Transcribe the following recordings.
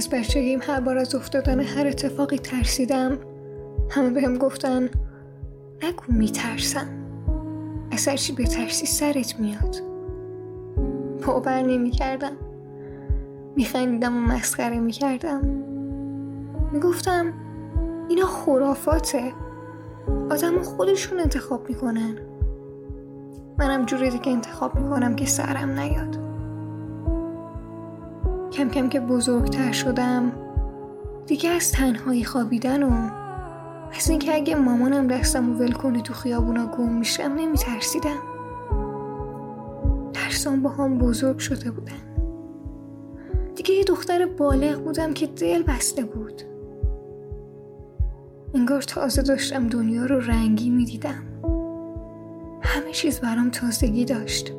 از بچگیم هر بار از افتادن هر اتفاقی ترسیدم همه بهم گفتن نگو میترسم. از هرچی بترسی سرت میاد؟ باور نمی‌کردم. میخندیدم و مسخره می‌کردم. می‌گفتم اینا خرافاته. آدم خودشون انتخاب می‌کنن. منم جوری دیگه انتخاب می‌کنم که سرم نیاد. کم کم که بزرگتر شدم دیگه از تنهایی خوابیدن و از اینکه اگه مامانم دستم و ول کنه تو خیابونا گم میشم نمیترسیدم. ترسان با هم بزرگ شده بودن. دیگه یه دختر بالغ بودم که دل بسته بود. انگار تازه داشتم دنیا رو رنگی می‌دیدم. همه چیز برام تازگی داشت.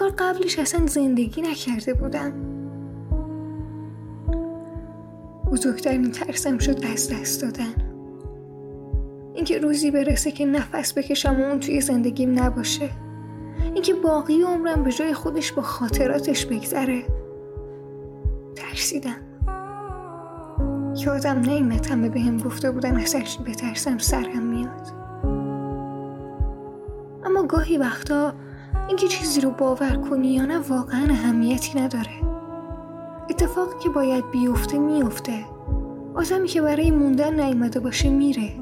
انگار قبلش اصلا زندگی نکرده بودم. بزرگترین ترسم شد از دست دادن. اینکه روزی برسه که نفس بکشم و اون توی زندگیم نباشه. اینکه باقی عمرم به جای خودش با خاطراتش بگذره. ترسیدم. یادم نیمت همه به هم گفته بودن از هرچی بترسم سرم میاد. اما گاهی وقتا اینکه چیزی رو باور کنی یا نه واقعا اهمیتی نداره. اتفاقی که باید بیفته میفته. آدمی که برای موندن نیامده باشه میره.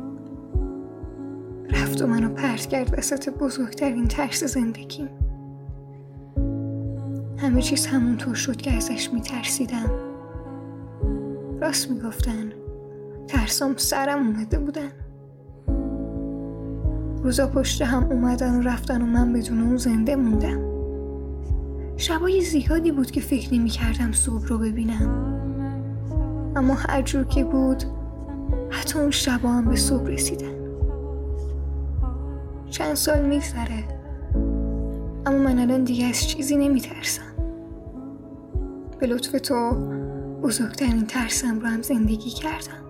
رفت و منو پرت کرد وسط بزرگترین ترس زندگیم همه چیز همونطور شد که ازش میترسیدم. راست می‌گفتن. ترسام سرم اومده بودن. روزا پشت هم اومدن و رفتن و من بدون اون زنده موندم. شبای زیادی بود که فکر نمی کردم صبح رو ببینم. اما هر جور که بود حتی اون شبا هم به صبح رسیدن. چند سال میگذره. اما من الان دیگه از چیزی نمی ترسم. به لطف تو بزرگترین ترسم رو هم زندگی کردم.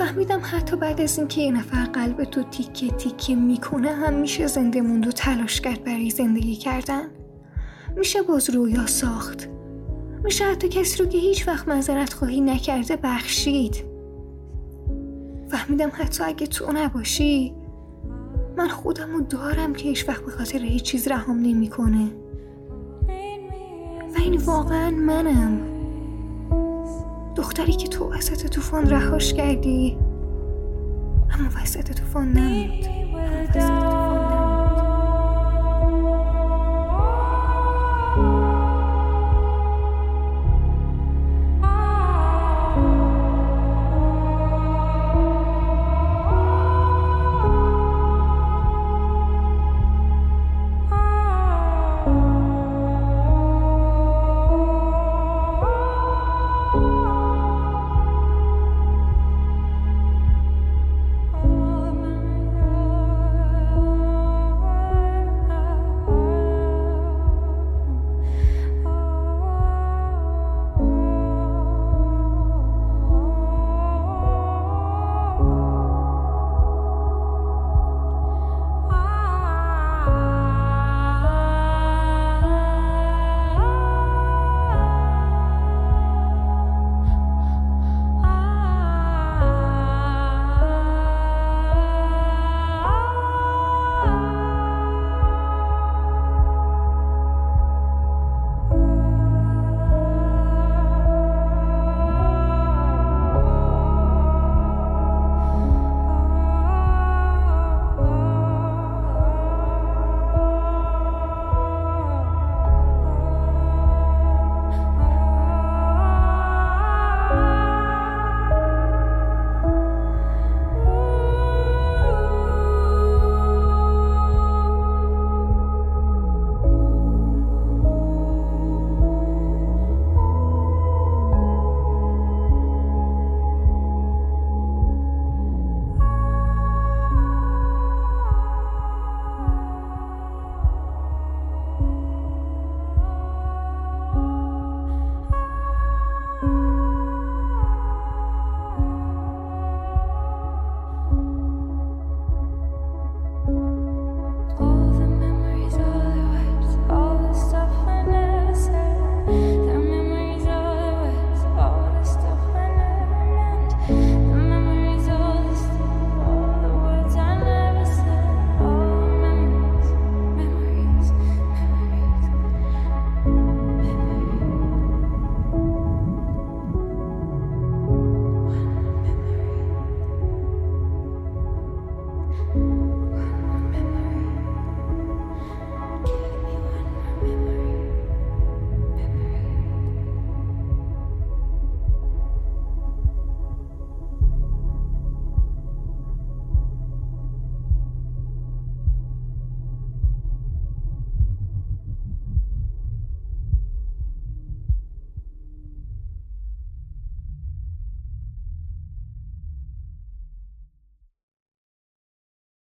فهمیدم حتی بعد از اینکه یه نفر قلب تو تیکه تیکه می‌کنه هم میشه زنده موند و تلاش کرد برای زندگی کردن. میشه باز رویا ساخت. میشه حتی کسی رو که هیچ وقت معذرت خواهی نکرده بخشید. فهمیدم حتی اگه تو نباشی من خودم رو دارم که هیچ وقت به خاطر هیچ چیز رهام نمی‌کنه. و این واقعا منم. دختری که تو وسط طوفان رهاش کردی. اما وسط طوفان نمود